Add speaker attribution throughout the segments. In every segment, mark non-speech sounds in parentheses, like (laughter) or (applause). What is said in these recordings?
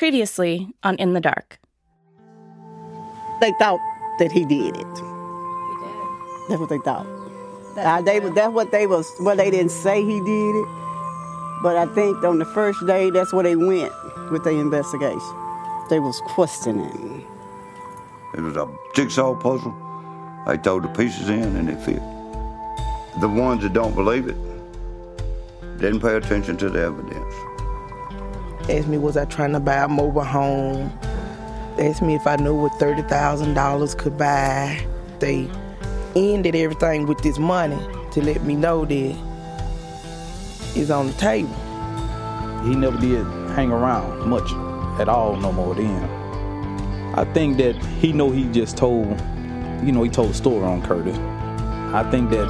Speaker 1: Previously on In the Dark.
Speaker 2: They thought that he did it. That's what they thought. Uh, they was that's what they was. Well, they didn't say he did it, but I think on the first day that's where they went with the investigation. They was questioning.
Speaker 3: It was a jigsaw puzzle. They throw the pieces in and it fit. The ones that don't believe it didn't pay attention to the evidence.
Speaker 4: Asked me, was I trying to buy a mobile home? Asked me if I knew what $30,000 could buy. They ended everything with this money to let me know that it's on the table.
Speaker 5: He never did hang around much at all no more then. I think that he know he just told, you know, he told a story on Curtis. I think that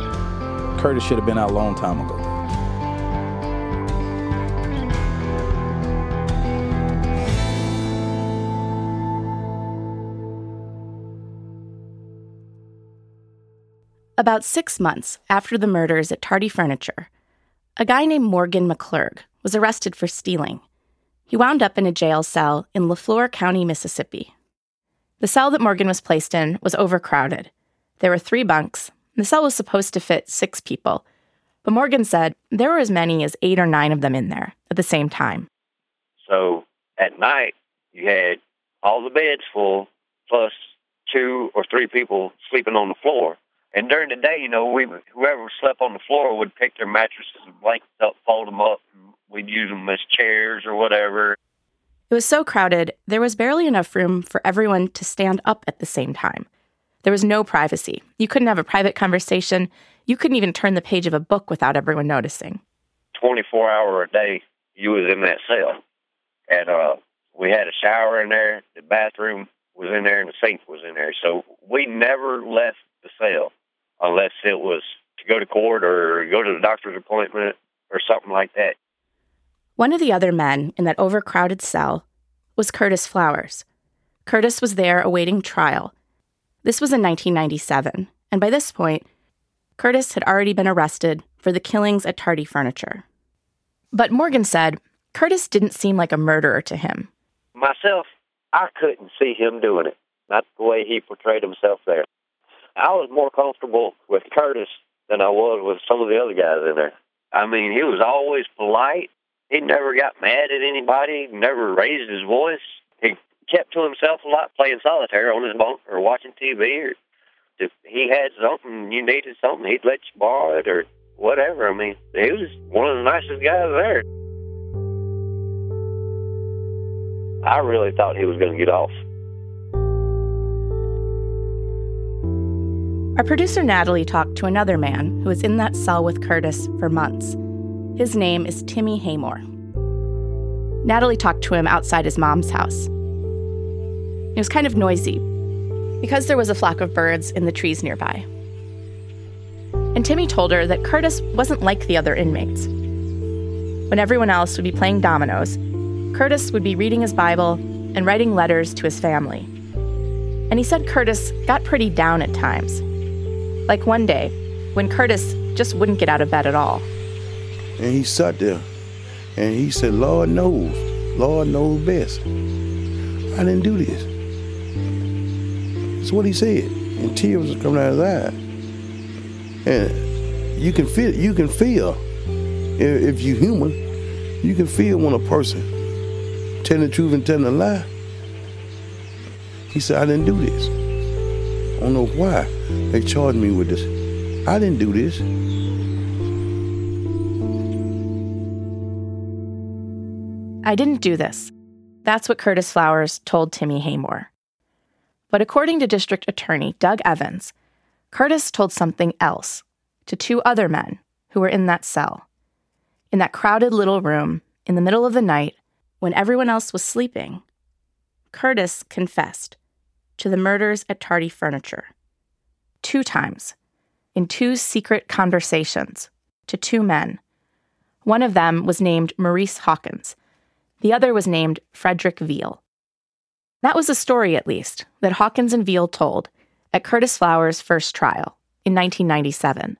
Speaker 5: Curtis should have been out a long time ago.
Speaker 1: About six months after the murders at Tardy Furniture, a guy named Morgan McClurg was arrested for stealing. He wound up in a jail cell in Leflore County, Mississippi. The cell that Morgan was placed in was overcrowded. There were three bunks. The cell was supposed to fit six people, but Morgan said there were as many as eight or nine of them in there at the same time.
Speaker 6: So at night, you had all the beds full, plus two or three people sleeping on the floor. And during the day, you know, we whoever slept on the floor would pick their mattresses and blankets up, fold them up, and we'd use them as chairs or whatever.
Speaker 1: It was so crowded, there was barely enough room for everyone to stand up at the same time. There was no privacy. You couldn't have a private conversation. You couldn't even turn the page of a book without everyone noticing.
Speaker 6: 24 hour a day, you was in that cell. And uh, we had a shower in there, the bathroom was in there, and the sink was in there. So we never left the cell unless it was to go to court or go to the doctor's appointment or something like that.
Speaker 1: One of the other men in that overcrowded cell was Curtis Flowers. Curtis was there awaiting trial. This was in 1997, and by this point, Curtis had already been arrested for the killings at Tardy Furniture. But Morgan said Curtis didn't seem like a murderer to him.
Speaker 6: Myself, I couldn't see him doing it, not the way he portrayed himself there. I was more comfortable with Curtis than I was with some of the other guys in there. I mean, he was always polite. He never got mad at anybody, never raised his voice. He kept to himself a lot, playing solitaire on his bunk or watching TV. Or if he had something, you needed something, he'd let you borrow it or whatever. I mean, he was one of the nicest guys there. I really thought he was going to get off.
Speaker 1: Our producer Natalie talked to another man who was in that cell with Curtis for months. His name is Timmy Haymore. Natalie talked to him outside his mom's house. It was kind of noisy because there was a flock of birds in the trees nearby. And Timmy told her that Curtis wasn't like the other inmates. When everyone else would be playing dominoes, Curtis would be reading his Bible and writing letters to his family. And he said Curtis got pretty down at times. Like one day, when Curtis just wouldn't get out of bed at all.
Speaker 7: And he sat there and he said, Lord knows, Lord knows best. I didn't do this. That's what he said. And tears was coming out of his eyes. And you can feel you can feel if, if you're human, you can feel when a person telling the truth and telling a lie. He said, I didn't do this. I don't know why they charged me with this. I didn't do this.
Speaker 1: I didn't do this. That's what Curtis Flowers told Timmy Haymore. But according to District Attorney Doug Evans, Curtis told something else to two other men who were in that cell. In that crowded little room, in the middle of the night, when everyone else was sleeping, Curtis confessed to the murders at Tardy Furniture. Two times, in two secret conversations, to two men. One of them was named Maurice Hawkins, the other was named Frederick Veal. That was a story, at least, that Hawkins and Veal told at Curtis Flowers' first trial in 1997.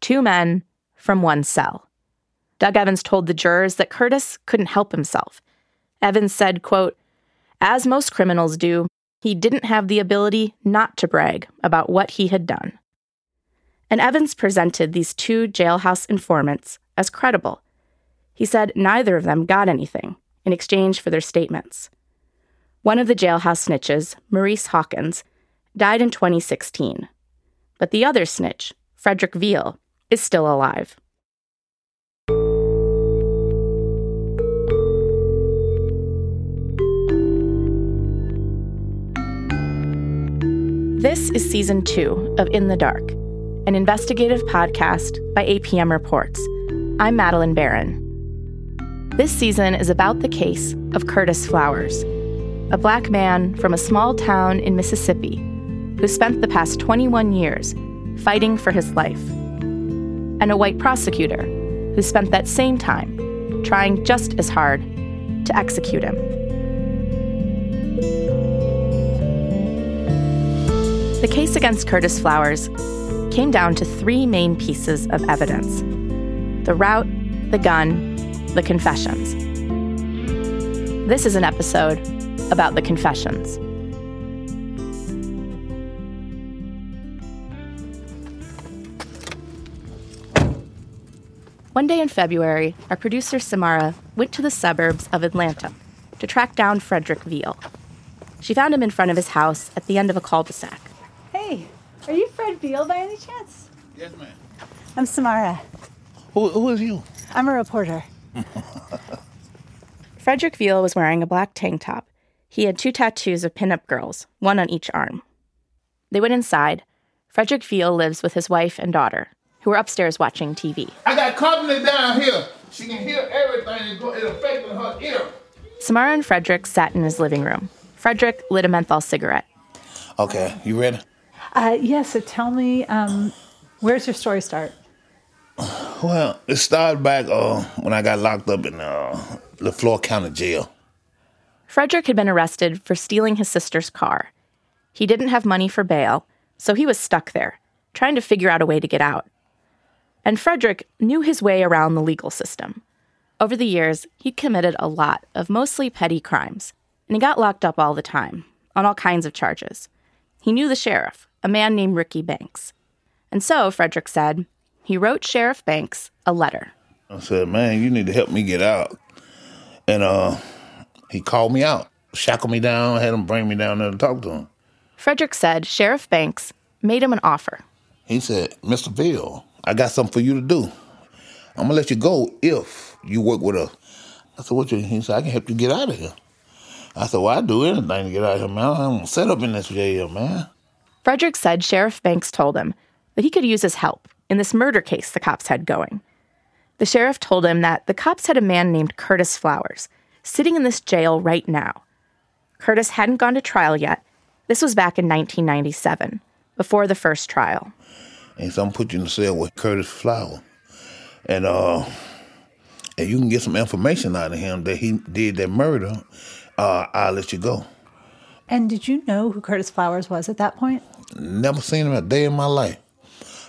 Speaker 1: Two men from one cell. Doug Evans told the jurors that Curtis couldn't help himself, Evans said, quote, As most criminals do, he didn't have the ability not to brag about what he had done. And Evans presented these two jailhouse informants as credible. He said neither of them got anything in exchange for their statements. One of the jailhouse snitches, Maurice Hawkins, died in 2016, but the other snitch, Frederick Veal, is still alive. This is season two of In the Dark, an investigative podcast by APM Reports. I'm Madeleine Baran. This season is about the case of Curtis Flowers, a black man from a small town in Mississippi who spent the past 21 years fighting for his life, and a white prosecutor who spent that same time trying just as hard to execute him. The case against Curtis Flowers came down to three main pieces of evidence the route, the gun, the confessions. This is an episode about the confessions. One day in February, our producer Samara went to the suburbs of Atlanta to track down Frederick Veal. She found him in front of his house at the end of a cul de sac.
Speaker 8: Hey, you Fred Veal by any chance?
Speaker 9: Yes, ma'am.
Speaker 8: I'm Samara.
Speaker 9: Who, who is you?
Speaker 8: I'm a reporter. (laughs)
Speaker 1: Frederick Veal was wearing a black tank top. He had two tattoos of pinup girls, one on each arm. They went inside. Frederick Veal lives with his wife and daughter, who were upstairs watching TV.
Speaker 9: I got company down here. She can hear everything. It, go, it affects her ear.
Speaker 1: Samara and Frederick sat in his living room. Frederick lit a menthol cigarette.
Speaker 9: Okay, you ready?
Speaker 8: Uh, yeah, so tell me, um, where's your story start?
Speaker 9: Well, it started back uh, when I got locked up in uh, LeFlore County Jail.
Speaker 1: Frederick had been arrested for stealing his sister's car. He didn't have money for bail, so he was stuck there, trying to figure out a way to get out. And Frederick knew his way around the legal system. Over the years, he'd committed a lot of mostly petty crimes, and he got locked up all the time, on all kinds of charges. He knew the sheriff, a man named Ricky Banks. And so, Frederick said, he wrote Sheriff Banks a letter.
Speaker 9: I said, man, you need to help me get out. And uh, he called me out, shackled me down, had him bring me down there to talk to him.
Speaker 1: Frederick said Sheriff Banks made him an offer.
Speaker 9: He said, Mr. Bill, I got something for you to do. I'm gonna let you go if you work with us. I said, what you he said, I can help you get out of here. I said, Well, I'd do anything to get out of here, man. I'm set up in this jail, man.
Speaker 1: Frederick said Sheriff Banks told him that he could use his help in this murder case the cops had going. The sheriff told him that the cops had a man named Curtis Flowers sitting in this jail right now. Curtis hadn't gone to trial yet. This was back in 1997, before the first trial.
Speaker 9: And so I'm put you in the cell with Curtis Flower. And uh and you can get some information out of him that he did that murder, uh, I'll let you go.
Speaker 8: And did you know who Curtis Flowers was at that point?
Speaker 9: Never seen him a day in my life.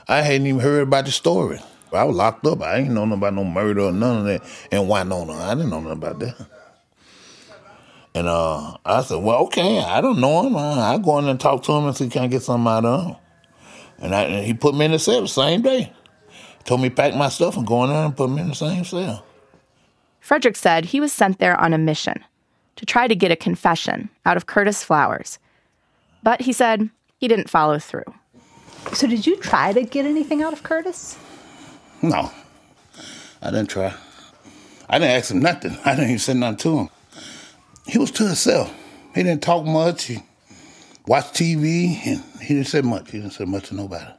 Speaker 9: I hadn't even heard about the story. I was locked up. I ain't know nothing about no murder or none of that. And Winona, I didn't know nothing about that. And uh, I said, well, okay, I don't know him. Uh, I go in and talk to him and see can I can get something out of him. And, I, and he put me in the cell the same day. Told me pack my stuff and go in there and put me in the same cell.
Speaker 1: Frederick said he was sent there on a mission to try to get a confession out of Curtis Flowers. But he said he didn't follow through.
Speaker 8: So, did you try to get anything out of Curtis?
Speaker 9: No, I didn't try. I didn't ask him nothing. (laughs) I didn't even say nothing to him. He was to himself. He didn't talk much. He watched TV, and he didn't say much. He didn't say much to nobody.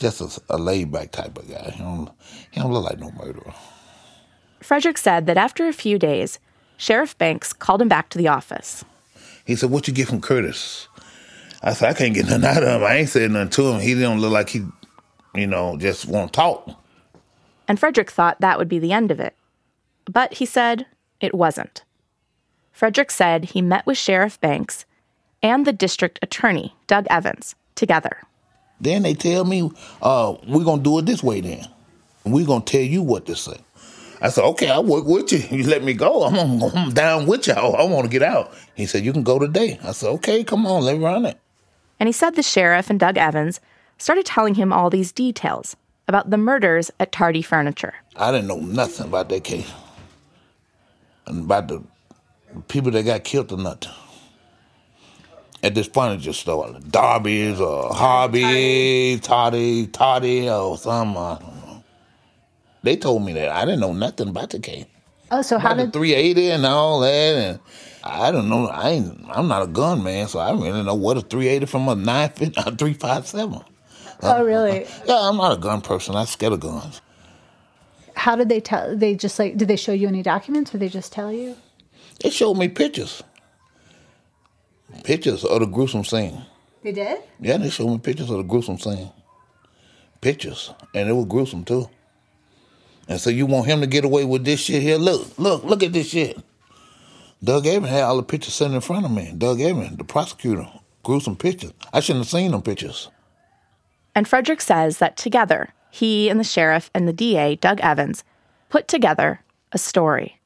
Speaker 9: Just a, a laid back type of guy. He don't, he don't look like no murderer.
Speaker 1: Frederick said that after a few days, Sheriff Banks called him back to the office.
Speaker 9: He said, What you get from Curtis? I said, I can't get nothing out of him. I ain't saying nothing to him. He don't look like he, you know, just want to talk.
Speaker 1: And Frederick thought that would be the end of it. But he said it wasn't. Frederick said he met with Sheriff Banks and the district attorney, Doug Evans, together.
Speaker 9: Then they tell me, uh, we're going to do it this way then. We're going to tell you what to say. I said, okay, I'll work with you. (laughs) You let me go. I'm, I'm down with you. I, I want to get out. He said, you can go today. I said, okay, come on, let's run it.
Speaker 1: And he said the sheriff and Doug Evans started telling him all these details about the murders at Tardy Furniture.
Speaker 9: I didn't know nothing about that case. And about the people that got killed or nothing. At this furniture store. Darby's or Hobby, Toddy, Toddy, or some. Uh, they told me that. I didn't know nothing about the case.
Speaker 8: Oh, so how did
Speaker 9: the 380 and all that, and I don't know. I ain't. I'm not a gun man, so I don't really know what a 380 from a 950, a 357.
Speaker 8: Oh, uh, really?
Speaker 9: Yeah, I'm not a gun person. I'm scared of guns.
Speaker 8: How did they tell? They just like did they show you any documents, or they just tell you?
Speaker 9: They showed me pictures, pictures of the gruesome scene.
Speaker 8: They did.
Speaker 9: Yeah, they showed me pictures of the gruesome scene. Pictures, and it was gruesome too. And so you want him to get away with this shit here? Look, look, look at this shit. Doug Avon had all the pictures sitting in front of me. Doug Avon, the prosecutor, gruesome pictures. I shouldn't have seen them pictures.
Speaker 1: And Frederick says that together, he and the sheriff and the DA, Doug Evans, put together a story.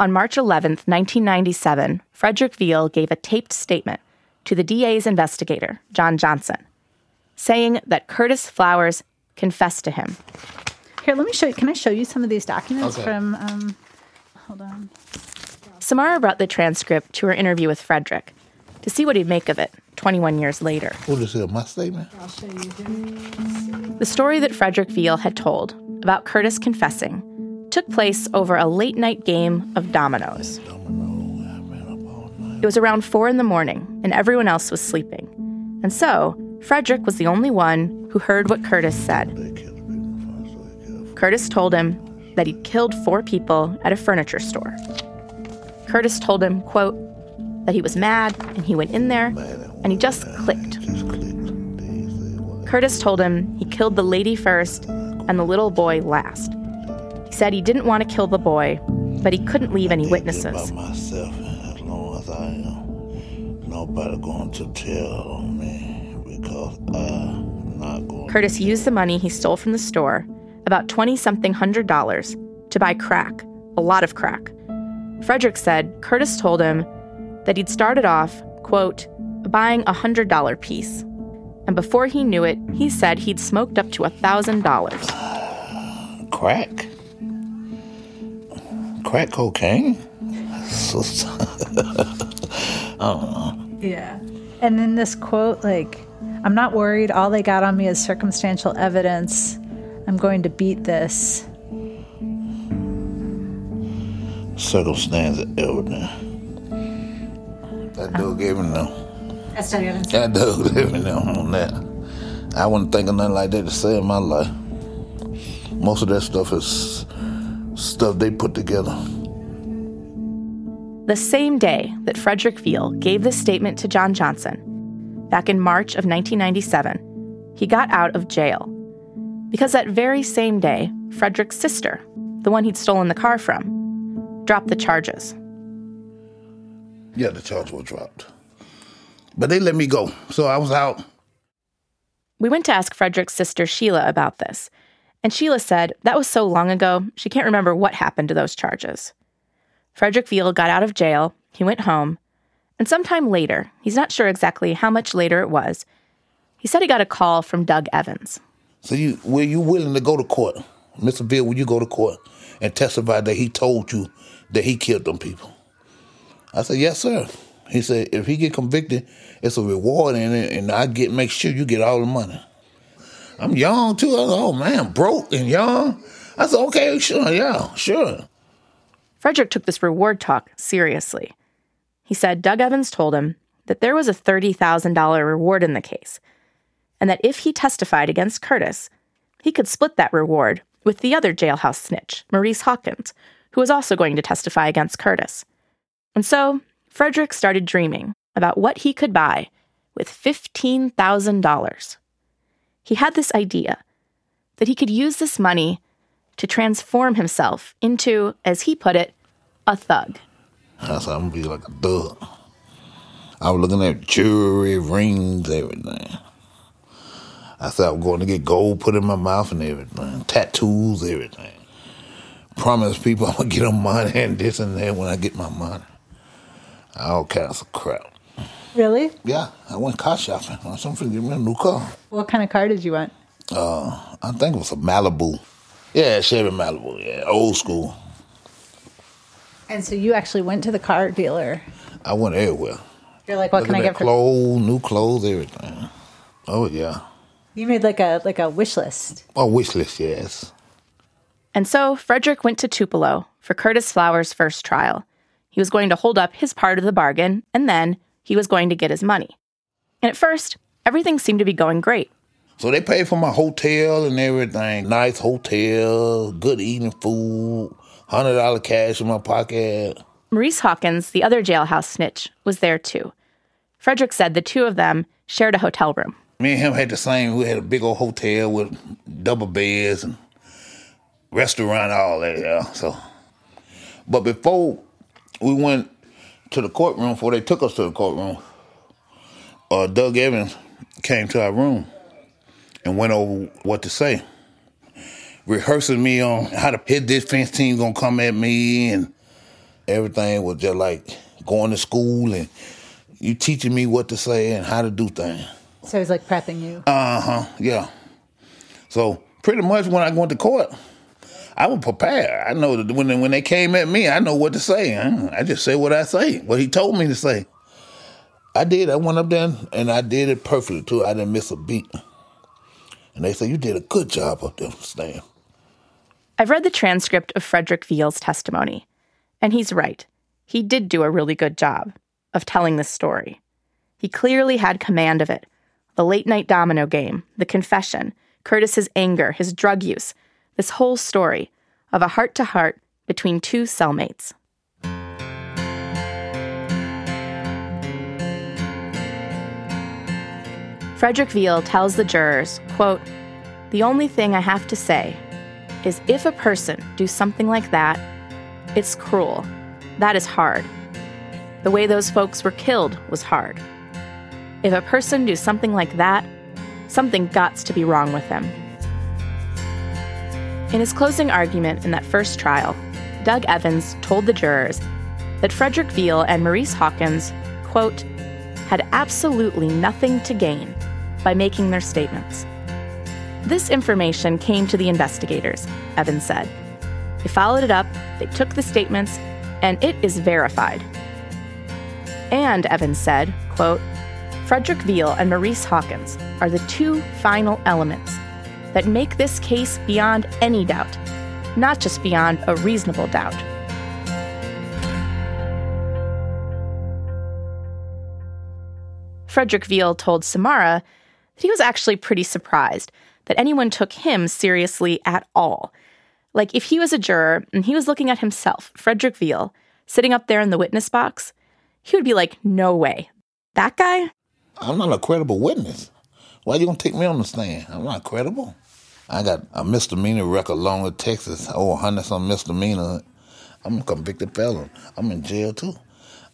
Speaker 1: On March 11th, 1997, Frederick Veal gave a taped statement to the DA's investigator, John Johnson, saying that Curtis Flowers confessed to him.
Speaker 8: Here, let me show you. Can I show you some of these documents
Speaker 1: Okay.
Speaker 8: from? Um, hold on.
Speaker 1: Samara brought the transcript to her interview with Frederick to see what he'd make of it 21 years later.
Speaker 9: What is it, my statement?
Speaker 8: I'll show you.
Speaker 1: The story that Frederick Veal had told about Curtis confessing took place over a late night game of dominoes. It was around four in the morning, and everyone else was sleeping. And so, Frederick was the only one who heard what Curtis said. Curtis told him that he'd killed four people at a furniture store. Curtis told him, quote, that he was mad and he went in there and he just clicked. Curtis told him he killed the lady first and the little boy last. He said he didn't want to kill the boy, but he couldn't leave any witnesses. Curtis used the money he stole from the store, about 20 something hundred dollars, to buy crack, a lot of crack. Frederick said Curtis told him that he'd started off, quote, buying a hundred dollar piece. And before he knew it, he said he'd smoked up to a thousand dollars.
Speaker 9: Crack? Crack cocaine? So, I don't know.
Speaker 8: Yeah. And then this quote, like, I'm not worried. All they got on me is circumstantial evidence. I'm going to beat this.
Speaker 9: Circumstance evidence. That dude gave me no.
Speaker 8: That's Doug Evans.
Speaker 9: That dude (laughs) gave me no on that. I wouldn't think of nothing like that to say in my life. Most of that stuff is stuff they put together.
Speaker 1: The same day that Frederick Veal gave this statement to John Johnson, back in March of 1997, he got out of jail. Because that very same day, Frederick's sister, the one he'd stolen the car from, dropped the charges.
Speaker 9: Yeah, the charges were dropped. But they let me go, so I was out.
Speaker 1: We went to ask Frederick's sister Sheila about this, and Sheila said that was so long ago, she can't remember what happened to those charges. Frederick Veal got out of jail, he went home, and sometime later, he's not sure exactly how much later it was, he said he got a call from Doug Evans.
Speaker 9: So you were you willing to go to court, Mr. Bill? Will you go to court and testify that he told you that he killed them people? I said, yes, sir. He said, if he get convicted, it's a reward it, and I get make sure you get all the money. I'm young too. I said, oh man, broke and young. I said, okay, sure, yeah, sure.
Speaker 1: Frederick took this reward talk seriously. He said Doug Evans told him that there was a $30,000 reward in the case, and that if he testified against Curtis, he could split that reward with the other jailhouse snitch, Maurice Hawkins, who was also going to testify against Curtis. And so, Frederick started dreaming about what he could buy with $15,000. He had this idea that he could use this money to transform himself into, as he put it, a thug.
Speaker 9: I said, I'm gonna be like a thug. I was looking at jewelry, rings, everything. I said I was going to get gold put in my mouth and everything, tattoos, everything. Promise people (laughs) I'm gonna get them money (laughs) and this and that when I get my money. All kinds of crap.
Speaker 8: Really?
Speaker 9: Yeah, I went car shopping. I am finna get me a new car.
Speaker 8: What kind of car did you want?
Speaker 9: Uh, I think it was a Malibu. Yeah, Chevy Malibu. Yeah, old school.
Speaker 8: And so you actually went to the car dealer.
Speaker 9: I went everywhere.
Speaker 8: You're like, what
Speaker 9: Looking
Speaker 8: can I get for
Speaker 9: clothes, new clothes, everything. Oh yeah.
Speaker 8: You made like a like a wish list.
Speaker 9: A wish list, yes.
Speaker 1: And so Frederick went to Tupelo for Curtis Flowers' first trial. He was going to hold up his part of the bargain, and then he was going to get his money. And at first, everything seemed to be going great.
Speaker 9: So they paid for my hotel and everything. Nice hotel, good eating food, hundred dollar cash in my pocket.
Speaker 1: Maurice Hawkins, the other jailhouse snitch, was there too. Frederick said the two of them shared a hotel room.
Speaker 9: Me and him had the same. We had a big old hotel with double beds and restaurant, all that. Yeah. So, but before we went to the courtroom, before they took us to the courtroom, uh, Doug Evans came to our room and went over what to say, rehearsing me on how the hit defense team gonna come at me, and everything was just like going to school and you teaching me what to say and how to do things.
Speaker 8: So he's like prepping you.
Speaker 9: Uh huh. Yeah. So pretty much when I went to court, I was prepared. I know that when they, when they came at me, I know what to say. I just say what I say, what he told me to say. I did. I went up there and I did it perfectly too. I didn't miss a beat. And they said you did a good job up there, Stan.
Speaker 1: I've read the transcript of Frederick Veal's testimony, and he's right. He did do a really good job of telling this story. He clearly had command of it. The late night domino game, the confession, Curtis's anger, his drug use, this whole story of a heart to heart between two cellmates. Frederick Veal tells the jurors, quote, The only thing I have to say is if a person do something like that, it's cruel. That is hard. The way those folks were killed was hard. If a person do something like that, something gots to be wrong with them. In his closing argument in that first trial, Doug Evans told the jurors that Frederick Veal and Maurice Hawkins, quote, had absolutely nothing to gain by making their statements. This information came to the investigators, Evans said. They followed it up, they took the statements, and it is verified. And Evans said, quote, Frederick Veal and Maurice Hawkins are the two final elements that make this case beyond any doubt, not just beyond a reasonable doubt. Frederick Veal told Samara that he was actually pretty surprised that anyone took him seriously at all. Like, if he was a juror and he was looking at himself, Frederick Veal, sitting up there in the witness box, he would be like, no way. That guy?
Speaker 9: I'm not a credible witness. Why are you gonna take me on the stand? I'm not credible. I got a misdemeanor record along with Texas, over 100 some misdemeanor. I'm a convicted felon. I'm in jail too.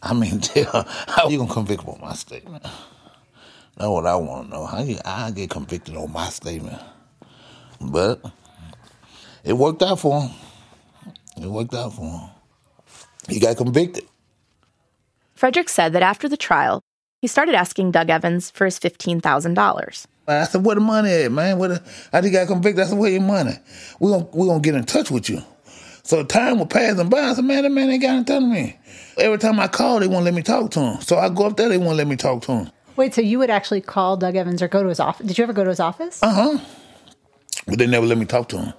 Speaker 9: I'm in (laughs) jail. How you gonna convict me on my statement? That's what I want to know. How you, I get convicted on my statement? But it worked out for him. It worked out for him. He got convicted.
Speaker 1: Frederick said that after the trial, he started asking Doug Evans for his $15,000.
Speaker 9: I said, "Where the money at, man? Where the, I think got convicted. I said, where your money? We gonna we gonna get in touch with you." So time was passing by. I said, "Man, that man ain't got in touch with me." Every time I call, they won't let me talk to him. So I go up there, they won't let me talk to him.
Speaker 8: Wait, so you would actually call Doug Evans or go to his office? Did you ever go to his office?
Speaker 9: Uh huh. But they never let me talk to him.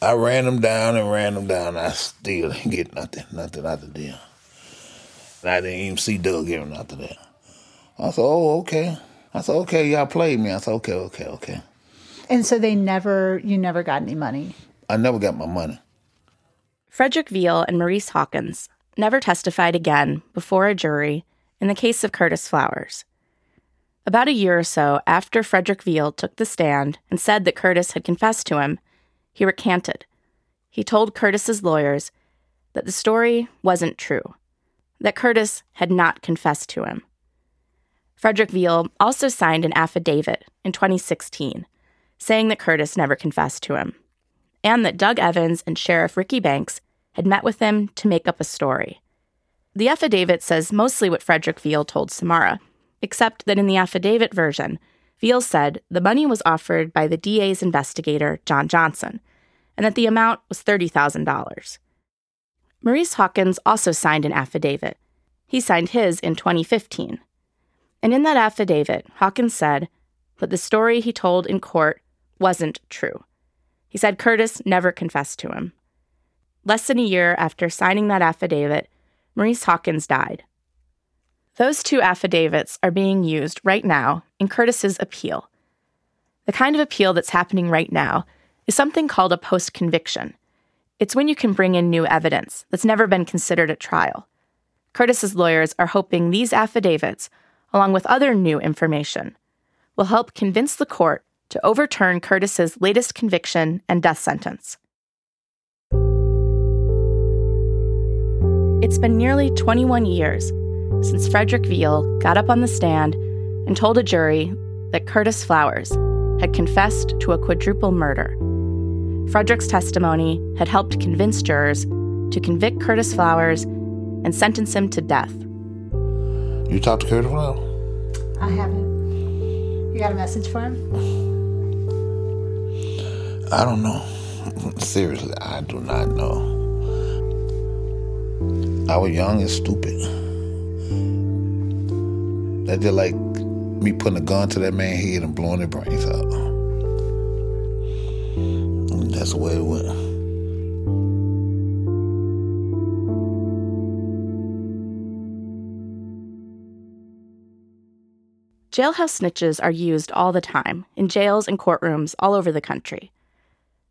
Speaker 9: I ran them down and ran them down. I still didn't get nothing, nothing out of them. I didn't even see Doug Evans after that. I said, "Oh, okay." I said, okay, y'all played me. I said, okay, okay, okay.
Speaker 8: And so they never, you never got any money?
Speaker 9: I never got my money.
Speaker 1: Frederick Veal and Maurice Hawkins never testified again before a jury in the case of Curtis Flowers. About a year or so after Frederick Veal took the stand and said that Curtis had confessed to him, he recanted. He told Curtis's lawyers that the story wasn't true, that Curtis had not confessed to him. Frederick Veal also signed an affidavit in 2016 saying that Curtis never confessed to him. and that Doug Evans and Sheriff Ricky Banks had met with him to make up a story. The affidavit says mostly what Frederick Veal told Samara, except that in the affidavit version, Veal said the money was offered by the DA's investigator, John Johnson, and that the amount was $30,000. Maurice Hawkins also signed an affidavit. He signed his in 2015. And in that affidavit, Hawkins said that the story he told in court wasn't true. He said Curtis never confessed to him. Less than a year after signing that affidavit, Maurice Hawkins died. Those two affidavits are being used right now in Curtis's appeal. The kind of appeal that's happening right now is something called a post conviction. It's when you can bring in new evidence that's never been considered at trial. Curtis's lawyers are hoping these affidavits, along with other new information, will help convince the court to overturn Curtis's latest conviction and death sentence. It's been nearly 21 years since Frederick Veal got up on the stand and told a jury that Curtis Flowers had confessed to a quadruple murder. Frederick's testimony had helped convince jurors to convict Curtis Flowers and sentence him to death.
Speaker 9: You talked to Curtis Flowers?
Speaker 8: I haven't. You got a message for him?
Speaker 9: I don't know. (laughs) Seriously, I do not know. I was young and stupid. That's just like me putting a gun to that man's head and blowing their brains out. And that's the way it went.
Speaker 1: Jailhouse snitches are used all the time in jails and courtrooms all over the country.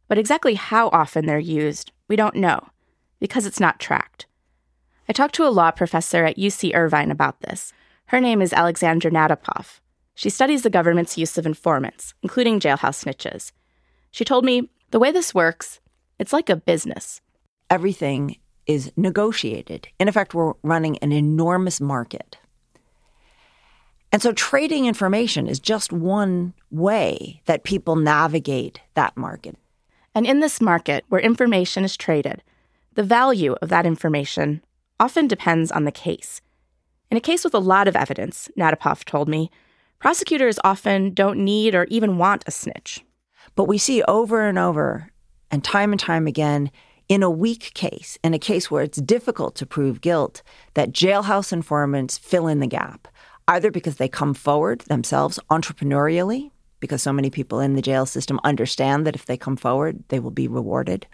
Speaker 1: But exactly how often they're used, we don't know, because it's not tracked. I talked to a law professor at UC Irvine about this. Her name is Alexandra Natapoff. She studies the government's use of informants, including jailhouse snitches. She told me the way this works, it's like a business.
Speaker 10: Everything is negotiated. In effect, we're running an enormous market. And so trading information is just one way that people navigate that market.
Speaker 1: And in this market where information is traded, the value of that information often depends on the case. In a case with a lot of evidence, Natapoff told me, prosecutors often don't need or even want a snitch.
Speaker 10: But we see over and over and time and time again in a weak case, in a case where it's difficult to prove guilt, that jailhouse informants fill in the gap, either because they come forward themselves entrepreneurially, because so many people in the jail system understand that if they come forward, they will be rewarded,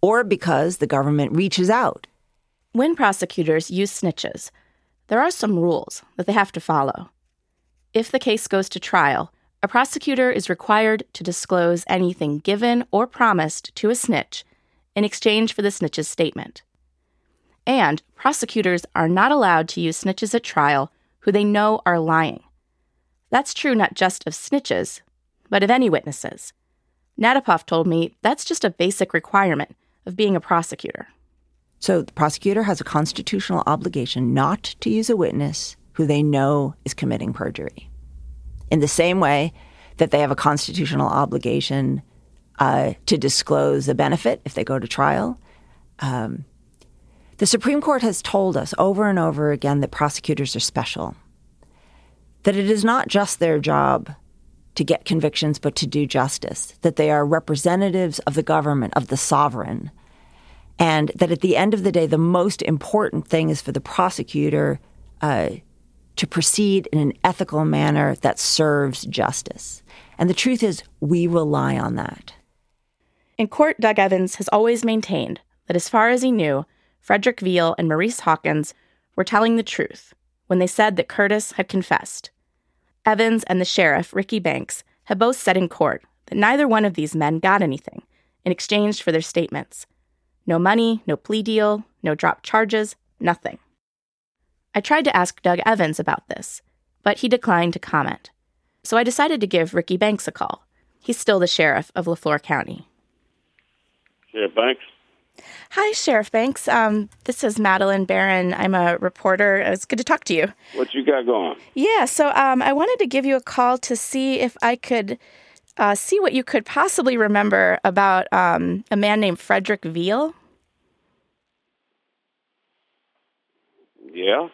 Speaker 10: or because the government reaches out.
Speaker 1: When prosecutors use snitches, there are some rules that they have to follow. If the case goes to trial, a prosecutor is required to disclose anything given or promised to a snitch in exchange for the snitch's statement. And prosecutors are not allowed to use snitches at trial who they know are lying. That's true not just of snitches, but of any witnesses. Natapoff told me that's just a basic requirement of being a prosecutor.
Speaker 10: So the prosecutor has a constitutional obligation not to use a witness who they know is committing perjury. In the same way that they have a constitutional obligation uh, to disclose a benefit if they go to trial. Um, the Supreme Court has told us over and over again that prosecutors are special, that it is not just their job to get convictions, but to do justice, that they are representatives of the government, of the sovereign, and that at the end of the day, the most important thing is for the prosecutor uh, to proceed in an ethical manner that serves justice. And the truth is, we rely on that.
Speaker 1: In court, Doug Evans has always maintained that as far as he knew, Frederick Veal and Maurice Hawkins were telling the truth when they said that Curtis had confessed. Evans and the sheriff, Ricky Banks, had both said in court that neither one of these men got anything in exchange for their statements. No money, no plea deal, no dropped charges, nothing. I tried to ask Doug Evans about this, but he declined to comment. So I decided to give Ricky Banks a call. He's still the sheriff of Leflore County.
Speaker 11: Yeah, Banks?
Speaker 1: Hi, Sheriff Banks. Um, this is Madeleine Baran. I'm a reporter. It's good to talk to you.
Speaker 11: What you got going?
Speaker 1: Yeah, so um, I wanted to give you a call to see if I could uh, see what you could possibly remember about um, a man named Frederick Veal.
Speaker 11: Yeah.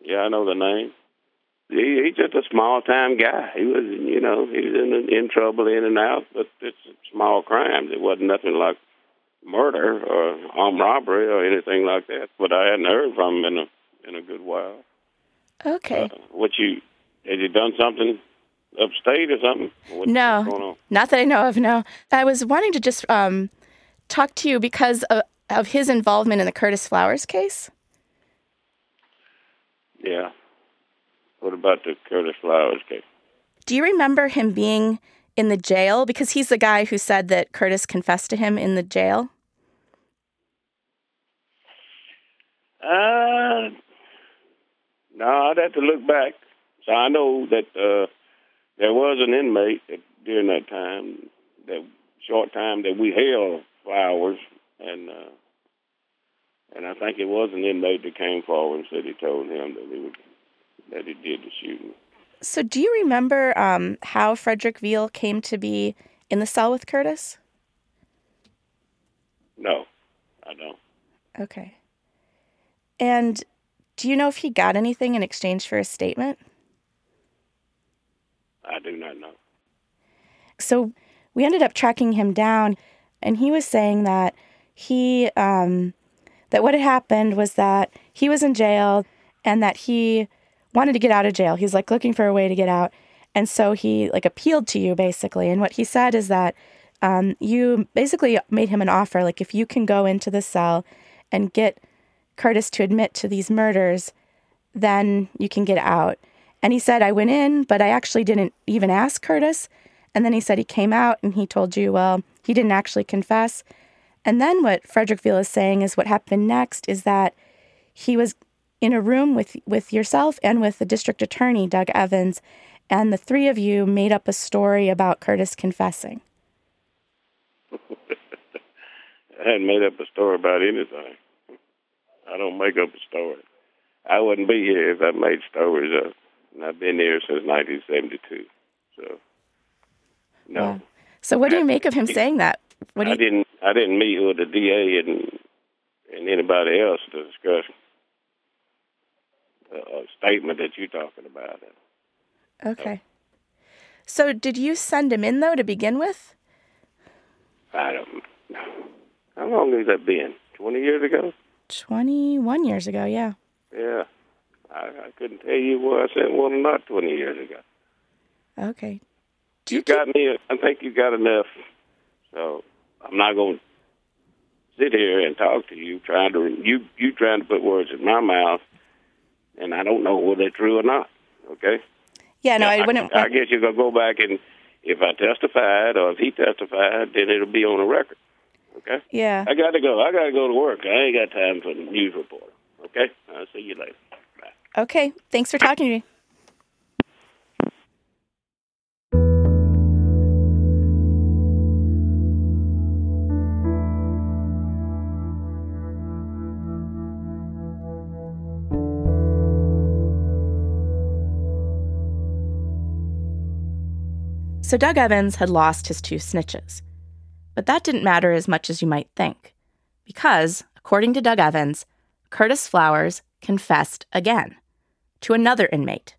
Speaker 11: Yeah, I know the name. He, he's just a small time guy. He was, you know, he was in in trouble in and out, but it's small crimes. It wasn't nothing like murder or armed robbery or anything like that. But I hadn't heard from him in a in a good while.
Speaker 1: Okay.
Speaker 11: Uh, what you had you done something upstate or something? What,
Speaker 1: no, not that I know of. No, I was wanting to just um, talk to you because of, of his involvement in the Curtis Flowers case.
Speaker 11: Yeah. What about the Curtis Flowers case?
Speaker 1: Do you remember him being in the jail? Because he's the guy who said that Curtis confessed to him in the jail.
Speaker 11: Uh, no, I'd have to look back. So I know that uh, there was an inmate that, during that time, that short time that we held Flowers, and uh, and I think it was an inmate that came forward and said he told him that he would, that he did the shooting.
Speaker 1: So, do you remember um, how Frederick Veal came to be in the cell with Curtis?
Speaker 11: No, I don't.
Speaker 1: Okay. And do you know if he got anything in exchange for his statement?
Speaker 11: I do not know.
Speaker 1: So, we ended up tracking him down, and he was saying that he um, that what had happened was that he was in jail and that he wanted to get out of jail. He's like looking for a way to get out. And so he like appealed to you basically. And what he said is that um, you basically made him an offer like if you can go into the cell and get Curtis to admit to these murders, then you can get out. And he said, I went in, but I actually didn't even ask Curtis. And then he said he came out and he told you, well, he didn't actually confess. And then what Frederick Veal is saying is what happened next is that he was in a room with with yourself and with the district attorney Doug Evans, and the three of you made up a story about Curtis confessing. (laughs)
Speaker 11: I hadn't made up a story about anything. I don't make up a story. I wouldn't be here if I made stories up. And I've been here since 1972. So, no.
Speaker 1: Wow. So what do you make of him saying that? What do you...
Speaker 11: I didn't. I didn't meet with the DA and and anybody else to discuss a, a statement that you're talking about.
Speaker 1: okay. So did you send him in though to begin with?
Speaker 11: I don't. know. How long has that been? Twenty years ago?
Speaker 1: Twenty-one years ago, yeah.
Speaker 11: Yeah. I, I couldn't tell you where I sent one or not twenty years ago.
Speaker 1: Okay.
Speaker 11: you got me. I think you got enough. So I'm not going to sit here and talk to you trying to you you trying to put words in my mouth, and I don't know whether they're true or not. Okay.
Speaker 1: Yeah, no, I wouldn't.
Speaker 11: I guess you're gonna go back and if I testified or if he testified, then it'll be on the record. Okay.
Speaker 1: Yeah.
Speaker 11: I got to go. I got to go to work. I ain't got time for the news report. Okay. I'll see you later.
Speaker 1: Okay. Thanks for talking to me. So Doug Evans had lost his two snitches. But that didn't matter as much as you might think. Because, according to Doug Evans, Curtis Flowers confessed again to another inmate.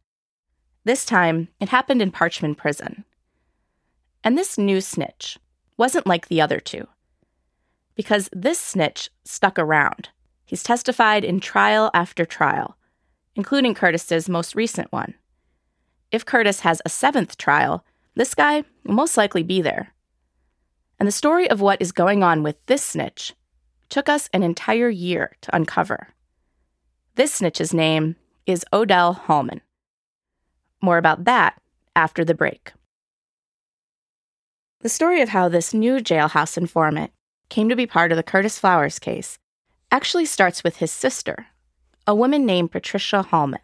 Speaker 1: This time, it happened in Parchman Prison. And this new snitch wasn't like the other two. Because this snitch stuck around. He's testified in trial after trial, including Curtis's most recent one. If Curtis has a seventh trial, this guy will most likely be there. And the story of what is going on with this snitch took us an entire year to uncover. This snitch's name is Odell Hallman. More about that after the break. The story of how this new jailhouse informant came to be part of the Curtis Flowers case actually starts with his sister, a woman named Patricia Hallman.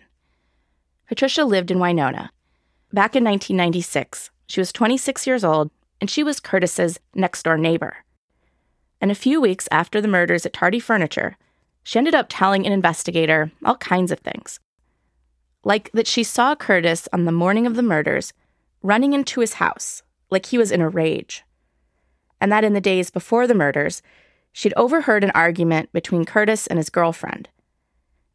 Speaker 1: Patricia lived in Winona. Back in 1996, she was 26 years old, and she was Curtis's next door neighbor. And a few weeks after the murders at Tardy Furniture, she ended up telling an investigator all kinds of things. Like that she saw Curtis on the morning of the murders running into his house, like he was in a rage. And that in the days before the murders, she'd overheard an argument between Curtis and his girlfriend.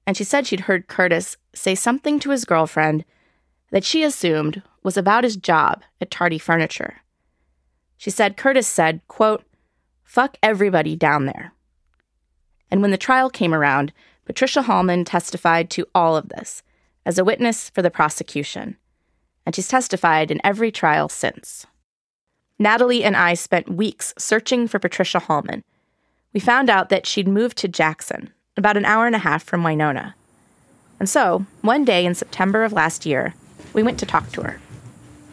Speaker 1: And she said she'd heard Curtis say something to his girlfriend that she assumed was about his job at Tardy Furniture. She said Curtis said, quote, fuck everybody down there. And when the trial came around, Patricia Hallmon testified to all of this as a witness for the prosecution. And she's testified in every trial since. Natalie and I spent weeks searching for Patricia Hallmon. We found out that she'd moved to Jackson, about an hour and a half from Winona. And so, one day in September of last year, we went to talk to her.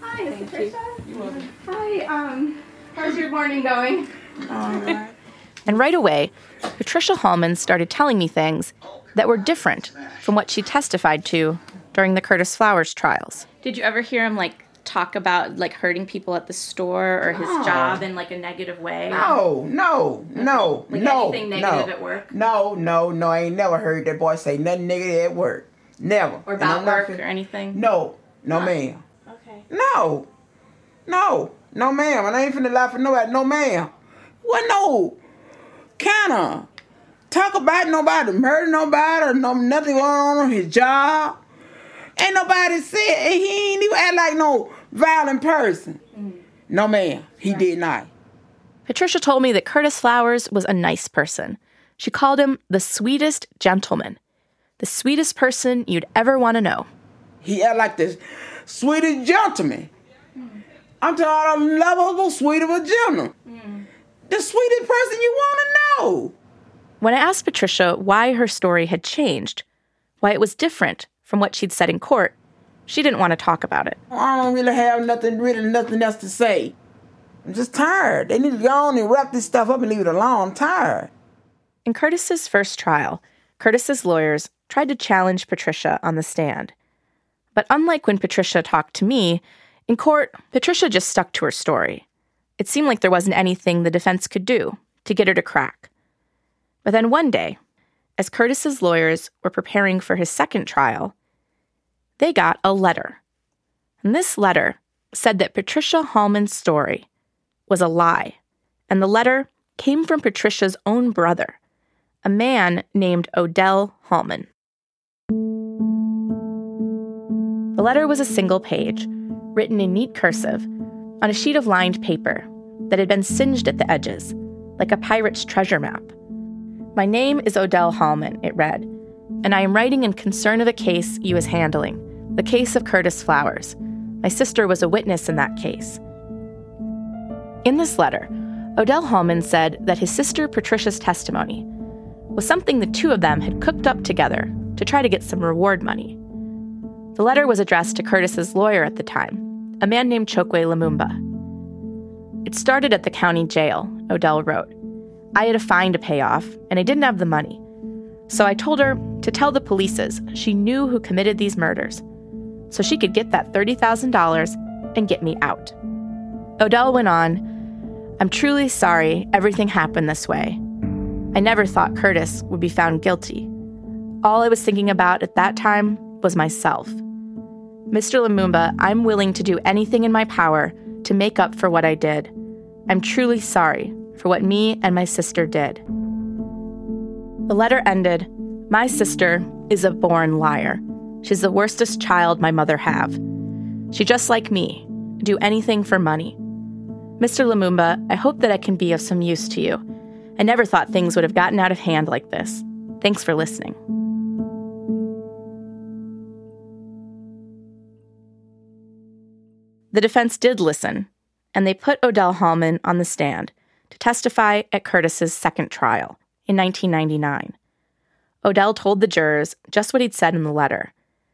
Speaker 1: Hi, Thank Patricia. You. Hi, um, how's your morning going? and right away, Patricia Hallmon started telling me things that were different from what she testified to during the Curtis Flowers trials. Did you ever hear him like talk about like hurting people at the store or his no. job in like a negative way?
Speaker 12: No, no, no,
Speaker 1: like
Speaker 12: no.
Speaker 1: Anything negative no. at work?
Speaker 12: No, no, no. I ain't never heard that boy say nothing negative at work. Never.
Speaker 1: Or about work nothing. or anything?
Speaker 12: No, no, huh. ma'am. Okay. No, no, no, ma'am. And I ain't finna lie for nobody. No, ma'am. What? No. Kinda talk about nobody murder nobody or no nothing going on on his job. Ain't nobody said and he ain't even act like no violent person. Mm. No ma'am, he right. did not.
Speaker 1: Patricia told me that Curtis Flowers was a nice person. She called him the sweetest gentleman, the sweetest person you'd ever want to know.
Speaker 12: He act like the sweetest gentleman. I'm talking a lovable, sweet of a gentleman. Mm. The sweetest person you want to know.
Speaker 1: When I asked Patricia why her story had changed, why it was different from what she'd said in court, she didn't want to talk about it.
Speaker 12: I don't really have nothing, really nothing else to say. I'm just tired. They need to go on and wrap this stuff up and leave it alone. I'm tired.
Speaker 1: In Curtis's first trial, Curtis's lawyers tried to challenge Patricia on the stand. But unlike when Patricia talked to me, in court, Patricia just stuck to her story. It seemed like there wasn't anything the defense could do to get her to crack. But then one day, as Curtis's lawyers were preparing for his second trial, they got a letter. And this letter said that Patricia Hallmon's story was a lie. And the letter came from Patricia's own brother, a man named Odell Hallmon. The letter was a single page, written in neat cursive, on a sheet of lined paper that had been singed at the edges, like a pirate's treasure map. My name is Odell Hallmon, it read, and I am writing in concern of a case you is handling, the case of Curtis Flowers. My sister was a witness in that case. In this letter, Odell Hallmon said that his sister Patricia's testimony was something the two of them had cooked up together to try to get some reward money. The letter was addressed to Curtis's lawyer at the time, a man named Chokwe Lumumba. It started at the county jail, Odell wrote. I had a fine to pay off, and I didn't have the money. So I told her to tell the polices she knew who committed these murders, so she could get that $30,000 and get me out. Odell went on, I'm truly sorry everything happened this way. I never thought Curtis would be found guilty. All I was thinking about at that time was myself. Mr. Lumumba, I'm willing to do anything in my power to make up for what I did. I'm truly sorry for what me and my sister did. The letter ended My sister is a born liar. She's the worstest child my mother have. She just like me, do anything for money. Mr. Lumumba, I hope that I can be of some use to you. I never thought things would have gotten out of hand like this. Thanks for listening. The defense did listen, and they put Odell Hallmon on the stand to testify at Curtis's second trial in 1999. Odell told the jurors just what he'd said in the letter,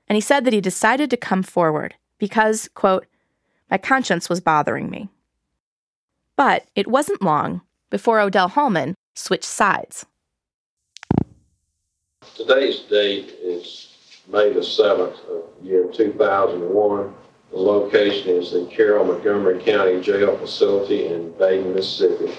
Speaker 1: and he said that he decided to come forward because, quote, my conscience was bothering me. But it wasn't long before Odell Hallmon switched sides.
Speaker 13: Today's date is May the 7th of year 2001. The location is the Carroll Montgomery County Jail Facility in Vaiden, Mississippi.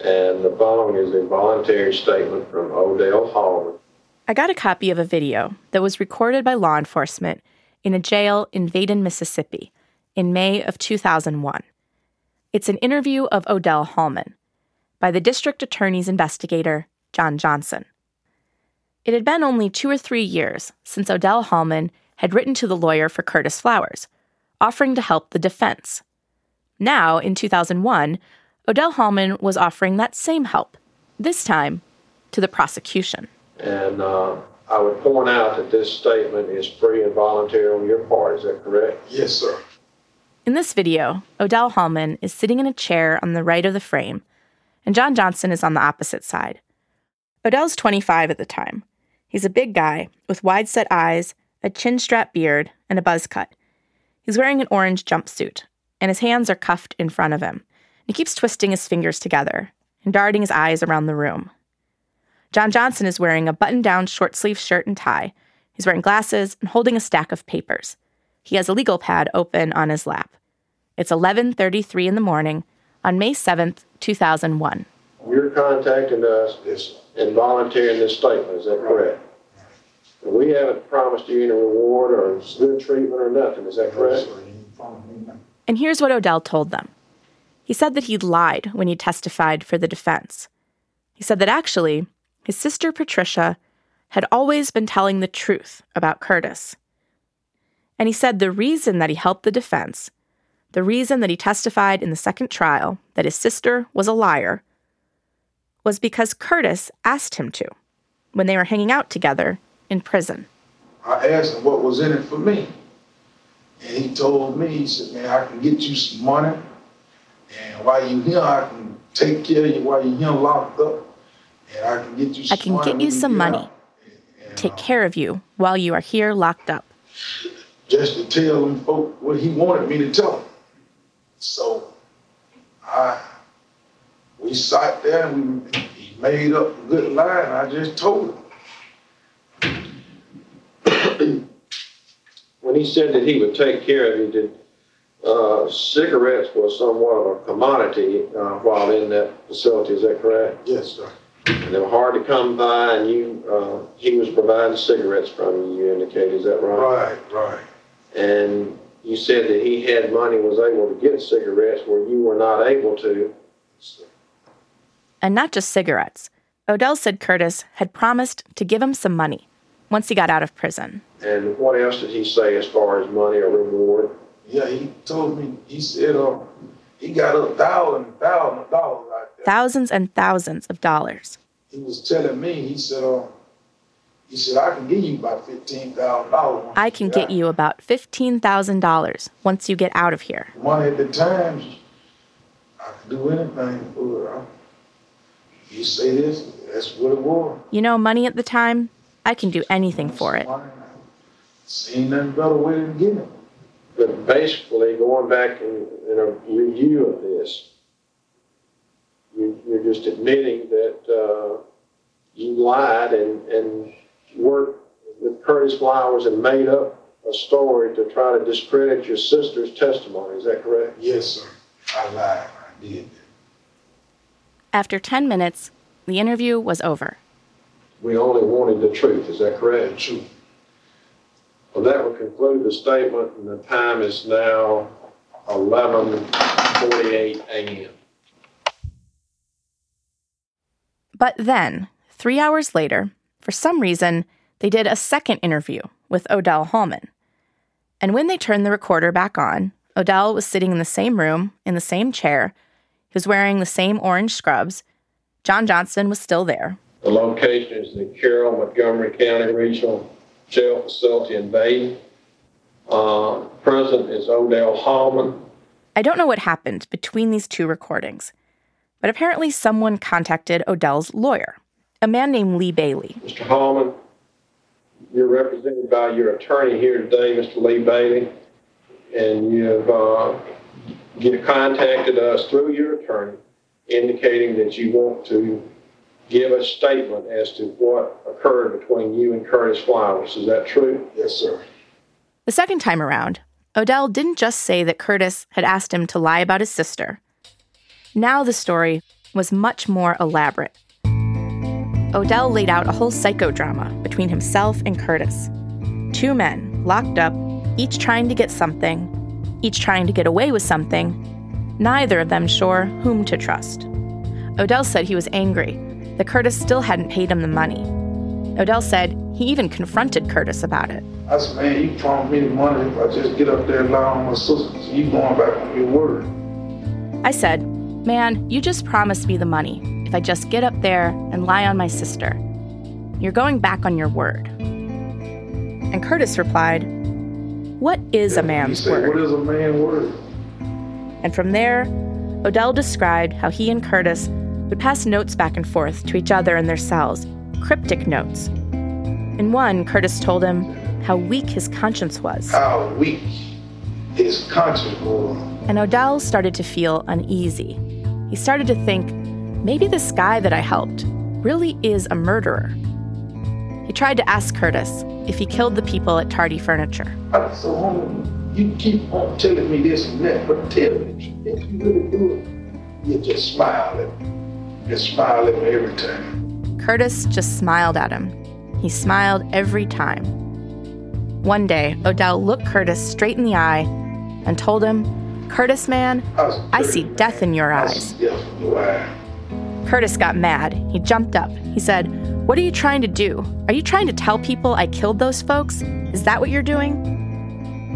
Speaker 13: And the following is a voluntary statement from Odell Hallmon.
Speaker 1: I got a copy of a video that was recorded by law enforcement in a jail in Vaiden, Mississippi in May of 2001. It's an interview of Odell Hallmon by the district attorney's investigator, John Johnson. It had been only two or three years since Odell Hallmon had written to the lawyer for Curtis Flowers, offering to help the defense. Now, in 2001, Odell Hallmon was offering that same help, this time to the prosecution.
Speaker 13: And uh, I would point out that this statement is free and voluntary on your part. Is that correct?
Speaker 14: Yes, sir.
Speaker 1: In this video, Odell Hallmon is sitting in a chair on the right of the frame, and John Johnson is on the opposite side. Odell's 25 at the time. He's a big guy with wide set eyes, a chin strap beard, and a buzz cut. He's wearing an orange jumpsuit, and his hands are cuffed in front of him. He keeps twisting his fingers together and darting his eyes around the room. John Johnson is wearing a button down short sleeve shirt and tie. He's wearing glasses and holding a stack of papers. He has a legal pad open on his lap. It's 11:33 in the morning on May 7th, 2001.
Speaker 13: You're contacting us and volunteering this statement. Is that correct? We haven't promised you any reward or good treatment or nothing. Is that correct?
Speaker 1: And here's what Odell told them. He said that he'd lied when he testified for the defense. He said that actually, his sister Patricia had always been telling the truth about Curtis. And he said the reason that he helped the defense, the reason that he testified in the second trial that his sister was a liar, was because Curtis asked him to when they were hanging out together in prison.
Speaker 14: I asked him what was in it for me. And he told me, he said, man, I can get you some money. And while you're here, I can take care of you while you're here locked up. And I can get you
Speaker 1: I can get you some money. Take uh, care of you while you are here locked up.
Speaker 14: Just to tell them folk what he wanted me to tell them. So I we sat there and we he made up a good lie and I just told him.
Speaker 13: When he said that he would take care of you, did uh, cigarettes was somewhat of a commodity uh, while in that facility. Is that correct?
Speaker 14: Yes, sir.
Speaker 13: And they were hard to come by, and you uh, he was providing cigarettes from you. You indicated, is that right?
Speaker 14: Right, right.
Speaker 13: And you said that he had money, was able to get cigarettes where you were not able to.
Speaker 1: And not just cigarettes. Odell said Curtis had promised to give him some money once he got out of prison.
Speaker 13: And what else did he say as far as money or reward?
Speaker 14: Yeah, he told me, he said, uh, he got a thousand, thousand dollars out there.
Speaker 1: Thousands and thousands of dollars.
Speaker 14: He was telling me, he said, uh, he said, I can give you about $15,000.
Speaker 1: I can get you about $15,000 once you get out of here.
Speaker 14: Money at the time, I could do anything for it. You say this, that's what it was.
Speaker 1: You know, money at the time, I can do anything for it.
Speaker 14: Seen nothing better way than getting it.
Speaker 13: But basically, going back in, in a review of this, you, you're just admitting that uh, you lied and, and worked with Curtis Flowers and made up a story to try to discredit your sister's testimony. Is that correct?
Speaker 14: Yes, sir. I lied. I did.
Speaker 1: After 10 minutes, the interview was over.
Speaker 13: We only wanted the truth. Is that correct?
Speaker 14: The.
Speaker 13: Well, that will conclude the statement, and the time is now 11:48 a.m.
Speaker 1: But then, three hours later, for some reason, they did a second interview with Odell Hallmon. And when they turned the recorder back on, Odell was sitting in the same room, in the same chair. He was wearing the same orange scrubs. John Johnson was still there.
Speaker 13: The location is the Carroll Montgomery County Regional Jail Facility in Bay. Uh, present is Odell Hallmon.
Speaker 1: I don't know what happened between these two recordings, but apparently someone contacted Odell's lawyer, a man named Lee Bailey.
Speaker 13: Mr. Hallmon, you're represented by your attorney here today, Mr. Lee Bailey, and you have uh, you contacted us through your attorney indicating that you want to give a statement as to what occurred between you and Curtis Flowers. Is that true?
Speaker 14: Yes, sir.
Speaker 1: The second time around, Odell didn't just say that Curtis had asked him to lie about his sister. Now the story was much more elaborate. Odell laid out a whole psychodrama between himself and Curtis. Two men locked up, each trying to get something, each trying to get away with something, neither of them sure whom to trust. Odell said he was angry that Curtis still hadn't paid him the money. Odell said he even confronted Curtis about it.
Speaker 14: I said, man, you promised me the money if I just get up there and lie on my sisters. You going back on your word.
Speaker 1: I said, man, you just promised me the money if I just get up there and lie on my sister. You're going back on your word. And Curtis replied, What is a man's
Speaker 14: said,
Speaker 1: word?
Speaker 14: What is a man's word?
Speaker 1: And from there, Odell described how he and Curtis would pass notes back and forth to each other in their cells, cryptic notes. In one, Curtis told him how weak his conscience was,
Speaker 14: How weak his conscience was.
Speaker 1: and Odell started to feel uneasy. He started to think maybe this guy that I helped really is a murderer. He tried to ask Curtis if he killed the people at Tardy Furniture.
Speaker 14: I so, homie, you keep on telling me this and that, but tell me, if you really do it, you just smile at me. Just smile at me every time.
Speaker 1: Curtis just smiled at him. He smiled every time. One day, Odell looked Curtis straight in the eye and told him, Curtis, man, I see death in your eyes. Curtis got mad. He jumped up. He said, What are you trying to do? Are you trying to tell people I killed those folks? Is that what you're doing?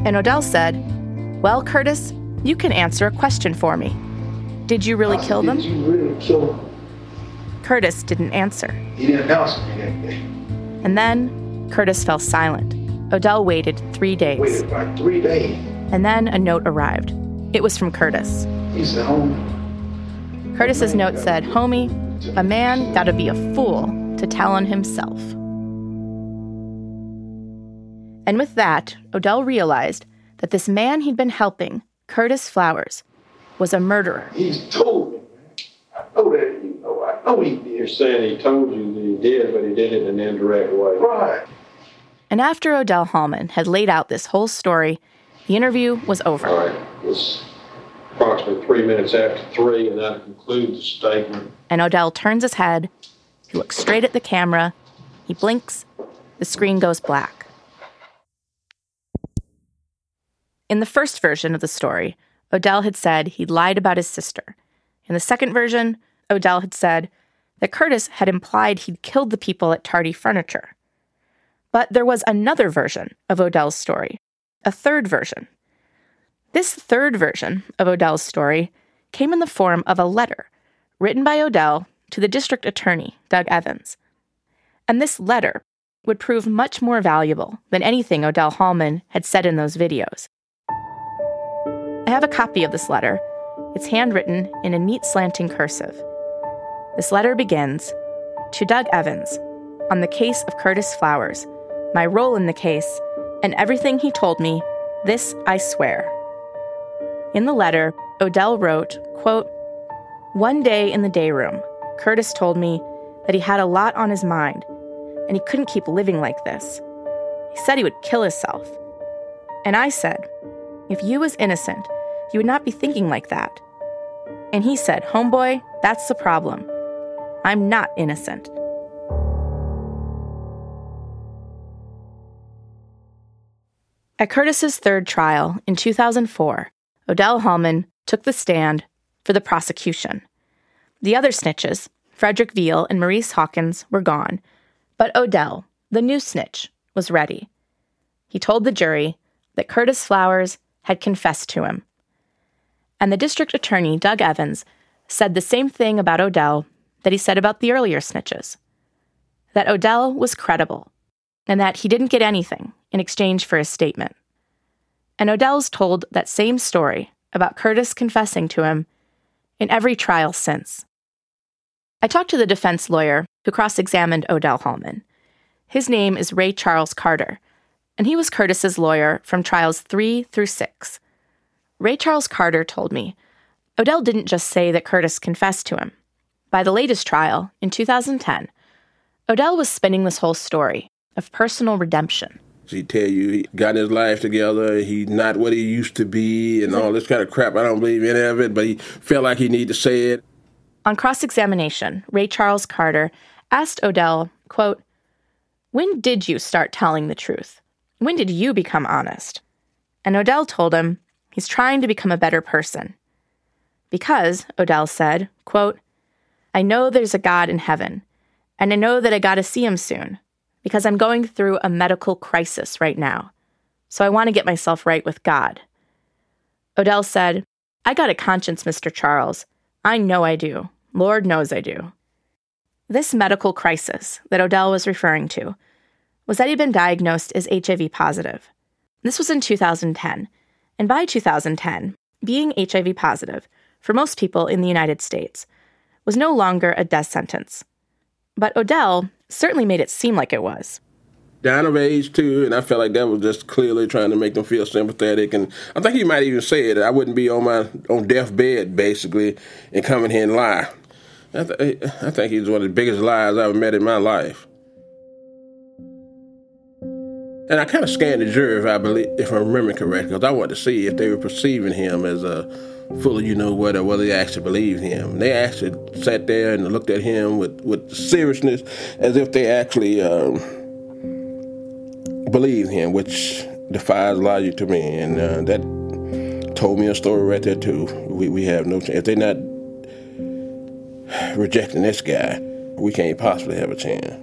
Speaker 1: And Odell said, Well, Curtis, you can answer a question for me. Did you really kill them?
Speaker 14: Did you really kill him?
Speaker 1: Curtis didn't answer.
Speaker 14: He didn't that.
Speaker 1: And then Curtis fell silent. Odell waited three days.
Speaker 14: Waited like three days.
Speaker 1: And then a note arrived. It was from Curtis.
Speaker 14: He said, homie,
Speaker 1: Curtis's note said, Homie, a man gotta be a fool to tell on himself. And with that, Odell realized that this man he'd been helping, Curtis Flowers, was a murderer.
Speaker 14: he's told me. I know that you know. He did.
Speaker 13: You're saying he told you that he did, but he did it in an indirect way.
Speaker 14: Right.
Speaker 1: And after Odell Hallmon had laid out this whole story, the interview was over.
Speaker 13: All right, it's approximately three minutes after three, and that concludes the statement.
Speaker 1: And Odell turns his head, he looks straight at the camera, he blinks, the screen goes black. In the first version of the story, Odell had said he'd lied about his sister. In the second version, Odell had said that Curtis had implied he'd killed the people at Tardy Furniture. But there was another version of Odell's story, a third version. This third version of Odell's story came in the form of a letter written by Odell to the district attorney, Doug Evans. And this letter would prove much more valuable than anything Odell Hallmon had said in those videos. I have a copy of this letter. It's handwritten in a neat slanting cursive. This letter begins To Doug Evans, on the case of Curtis Flowers, my role in the case, and everything he told me, this I swear. In the letter, Odell wrote, quote, One day in the day room, Curtis told me that he had a lot on his mind and he couldn't keep living like this. He said he would kill himself. And I said, If you was innocent, you would not be thinking like that. And he said, Homeboy, that's the problem. I'm not innocent. At Curtis's third trial in 2004, Odell Hallmon took the stand for the prosecution. The other snitches, Frederick Veal and Maurice Hawkins, were gone, but Odell, the new snitch, was ready. He told the jury that Curtis Flowers had confessed to him. And the district attorney, Doug Evans, said the same thing about Odell that he said about the earlier snitches that Odell was credible and that he didn't get anything in exchange for his statement. And Odell's told that same story about Curtis confessing to him in every trial since. I talked to the defense lawyer who cross examined Odell Hallmon. His name is Ray Charles Carter, and he was Curtis's lawyer from trials three through six. Ray Charles Carter told me Odell didn't just say that Curtis confessed to him. By the latest trial, in 2010, Odell was spinning this whole story of personal redemption.
Speaker 15: He tell you he got his life together, he's not what he used to be, and all this kind of crap. I don't believe any of it, but he felt like he needed to say it.
Speaker 1: On cross examination, Ray Charles Carter asked Odell, quote, When did you start telling the truth? When did you become honest? And Odell told him he's trying to become a better person. Because, Odell said, quote, I know there's a God in heaven, and I know that I gotta see him soon, because I'm going through a medical crisis right now. So I want to get myself right with God. Odell said, I got a conscience, Mr. Charles. I know I do. Lord knows I do. This medical crisis that Odell was referring to was that he'd been diagnosed as HIV positive. This was in 2010, and by 2010, being HIV positive, for most people in the United States, was no longer a death sentence. But Odell certainly made it seem like it was.
Speaker 15: Down of age too, and I felt like that was just clearly trying to make them feel sympathetic. And I think he might even say it. I wouldn't be on my on deathbed basically and come in here and lie. I, th- I think he's one of the biggest liars I've ever met in my life. And I kind of scanned the jury if I believe, if I remember correctly, because I wanted to see if they were perceiving him as a full of you know whether whether they actually believed him. They actually sat there and looked at him with with seriousness, as if they actually um, believed him, which defies logic to me. And uh, that told me a story right there too. We we have no chance. If they're not rejecting this guy, we can't possibly have a chance.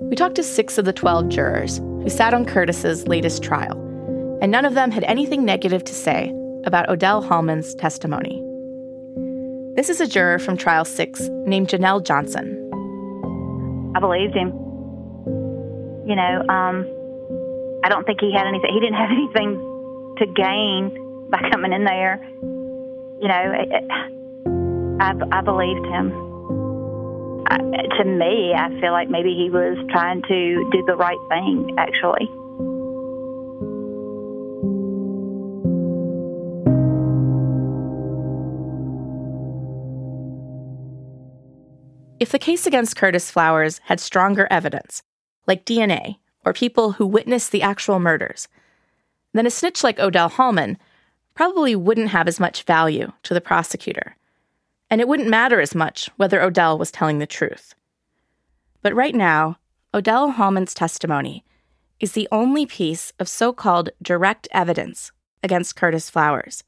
Speaker 1: We talked to six of the 12 jurors who sat on Curtis's latest trial, and none of them had anything negative to say about Odell Hallmon's testimony. This is a juror from trial six named Janelle Johnson.
Speaker 16: I believed him. You know, um, I don't think he had anything, he didn't have (laughs) anything to gain by coming in there. You know, it, I, I believed him to me, I feel like maybe he was trying to do the right thing, actually.
Speaker 1: If the case against Curtis Flowers had stronger evidence, like DNA or people who witnessed the actual murders, then a snitch like Odell Hallmon probably wouldn't have as much value to the prosecutor and it wouldn't matter as much whether Odell was telling the truth. But right now, Odell Hallmon's testimony is the only piece of so called direct evidence against Curtis Flowers.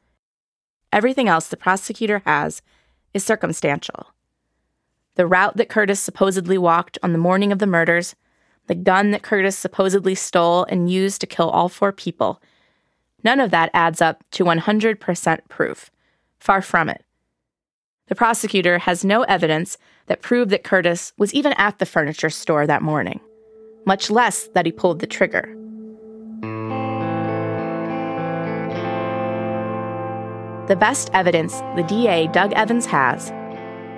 Speaker 1: Everything else the prosecutor has is circumstantial. The route that Curtis supposedly walked on the morning of the murders, the gun that Curtis supposedly stole and used to kill all four people, none of that adds up to 100% proof. Far from it. The prosecutor has no evidence that proved that Curtis was even at the furniture store that morning, much less that he pulled the trigger. The best evidence the DA, Doug Evans, has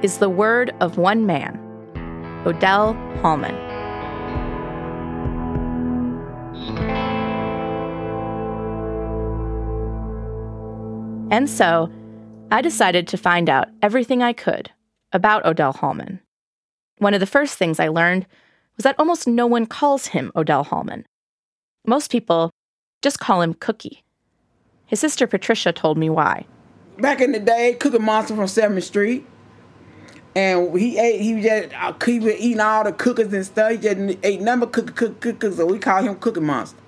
Speaker 1: is the word of one man, Odell Hallmon. And so, I decided to find out everything I could about Odell Hallmon. One of the first things I learned was that almost no one calls him Odell Hallmon. Most people just call him Cookie. His sister Patricia told me why.
Speaker 12: Back in the day, Cookie Monster from 7th Street. And he ate, he was just, uh, he was eating all the cookies and stuff. He just ate number cookie, cookie, cookies, so we call him Cookie Monster.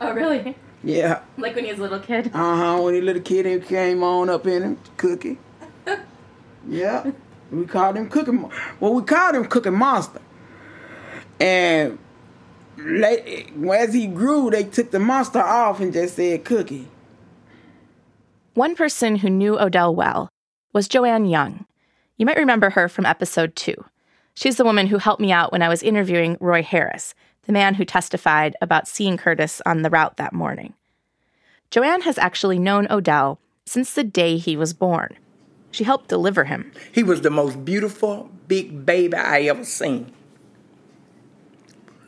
Speaker 1: Oh, really?
Speaker 12: Yeah.
Speaker 1: Like when he was a little kid?
Speaker 12: Uh huh. When he was a little kid, he came on up in him, cookie. (laughs) yeah. We called him Cookie. Well, we called him Cookie Monster. And late, as he grew, they took the monster off and just said Cookie.
Speaker 1: One person who knew Odell well was Joanne Young. You might remember her from episode two. She's the woman who helped me out when I was interviewing Roy Harris, the man who testified about seeing Curtis on the route that morning. Joanne has actually known Odell since the day he was born. She helped deliver him.
Speaker 17: He was the most beautiful big baby I ever seen.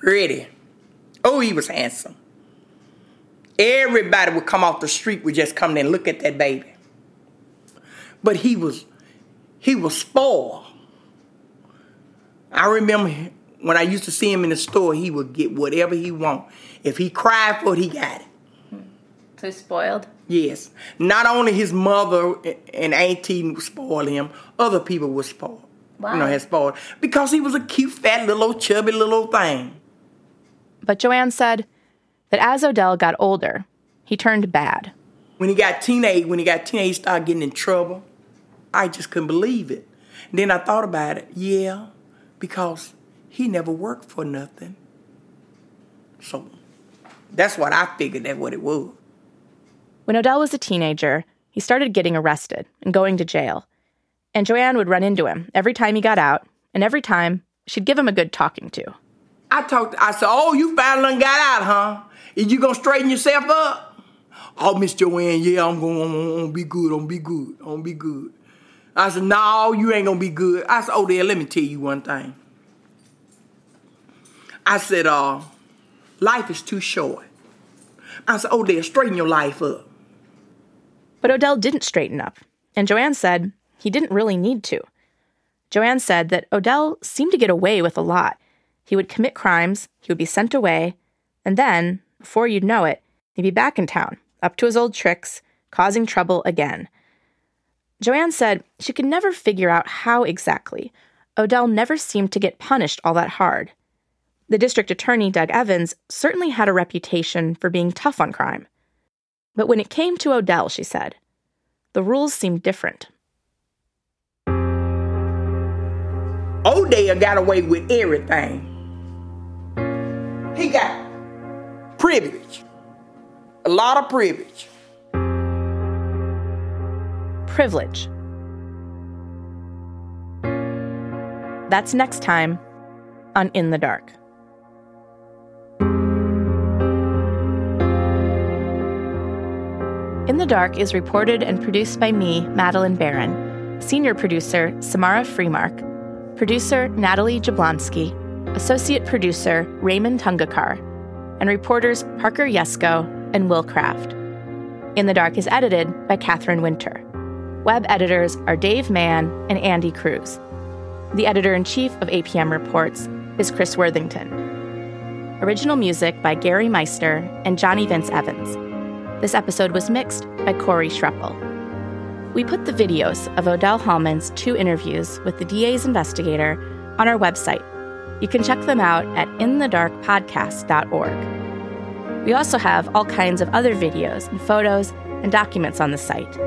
Speaker 17: Ready. Oh, he was handsome. Everybody would come off the street would just come and look at that baby. But he was he was spoiled. I remember when I used to see him in the store, he would get whatever he want. If he cried for it, he got it.
Speaker 1: So spoiled?
Speaker 17: Yes. Not only his mother and auntie spoiled him, other people were spoiled. Wow. You know, had spoiled. Because he was a cute, fat, little, chubby little thing.
Speaker 1: But Joanne said that as Odell got older, he turned bad.
Speaker 17: When he got teenage, when he got teenage, he started getting in trouble. I just couldn't believe it. And then I thought about it. Yeah, because he never worked for nothing. So that's what I figured that what it was.
Speaker 1: When Odell was a teenager, he started getting arrested and going to jail. And Joanne would run into him every time he got out, and every time she'd give him a good talking to.
Speaker 17: I talked. I said, "Oh, you finally got out, huh? Is you gonna straighten yourself up?" Oh, Miss Joanne, yeah, I'm gonna, I'm gonna be good. I'm gonna be good. I'm gonna be good. I said, "No, you ain't gonna be good." I said, "Oh, there, let me tell you one thing." I said, "Uh, life is too short." I said, "Oh, there, straighten your life up."
Speaker 1: But Odell didn't straighten up, and Joanne said he didn't really need to. Joanne said that Odell seemed to get away with a lot. He would commit crimes, he would be sent away, and then, before you'd know it, he'd be back in town, up to his old tricks, causing trouble again. Joanne said she could never figure out how exactly. Odell never seemed to get punished all that hard. The district attorney, Doug Evans, certainly had a reputation for being tough on crime. But when it came to Odell, she said, the rules seemed different.
Speaker 17: Odell got away with everything. He got privilege, a lot of privilege.
Speaker 1: Privilege. That's next time on In the Dark. In the Dark is reported and produced by me, Madeleine Baran, senior producer Samara Freemark, producer Natalie Jablonski, associate producer Rehman Tungekar, and reporters Parker Yesko and Will Craft. In the Dark is edited by Catherine Winter. Web editors are Dave Mann and Andy Kruse. The editor in chief of APM Reports is Chris Worthington. Original music by Gary Meister and Johnny Vince Evans. This episode was mixed by Corey Schreppel. We put the videos of Odell Hallmon's two interviews with the DA's investigator on our website. You can check them out at inthedarkpodcast.org. We also have all kinds of other videos and photos and documents on the site.